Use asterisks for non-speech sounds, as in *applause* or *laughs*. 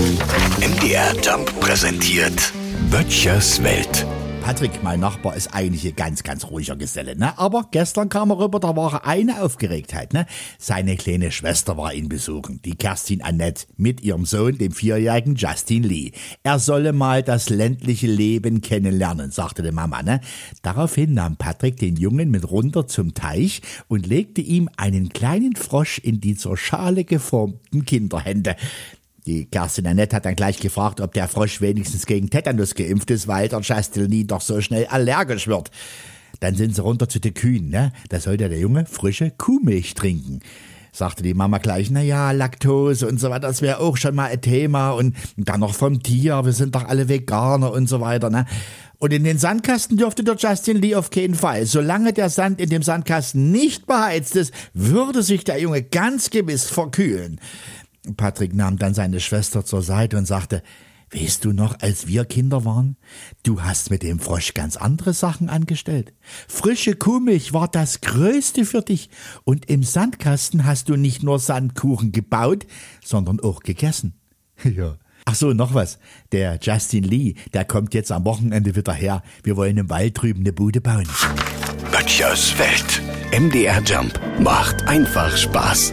MDR Jump präsentiert Böttchers Welt. Patrick, mein Nachbar, ist eigentlich ein ganz, ganz ruhiger Geselle, ne? Aber gestern kam er rüber, da war eine Aufgeregtheit, ne? Seine kleine Schwester war ihn besuchen, die Kerstin Annette, mit ihrem Sohn, dem vierjährigen Justin Lee. Er solle mal das ländliche Leben kennenlernen, sagte die Mama, ne? Daraufhin nahm Patrick den Jungen mit runter zum Teich und legte ihm einen kleinen Frosch in die zur Schale geformten Kinderhände. Die Kerstin Annette hat dann gleich gefragt, ob der Frosch wenigstens gegen Tetanus geimpft ist, weil der Chastelny doch so schnell allergisch wird. Dann sind sie runter zu den Kühen, ne? Da sollte der Junge frische Kuhmilch trinken. Sagte die Mama gleich, na ja, Laktose und so weiter, das wäre auch schon mal ein Thema und dann noch vom Tier, wir sind doch alle Veganer und so weiter, ne? Und in den Sandkasten dürfte der Justin Lee auf keinen Fall. Solange der Sand in dem Sandkasten nicht beheizt ist, würde sich der Junge ganz gewiss verkühlen. Patrick nahm dann seine Schwester zur Seite und sagte, Weißt du noch, als wir Kinder waren? Du hast mit dem Frosch ganz andere Sachen angestellt. Frische Kuhmilch war das Größte für dich. Und im Sandkasten hast du nicht nur Sandkuchen gebaut, sondern auch gegessen. *laughs* Ja. Ach so, noch was. Der Justin Lee, der kommt jetzt am Wochenende wieder her. Wir wollen im Wald drüben eine Bude bauen. Böttchers Welt. MDR Jump macht einfach Spaß.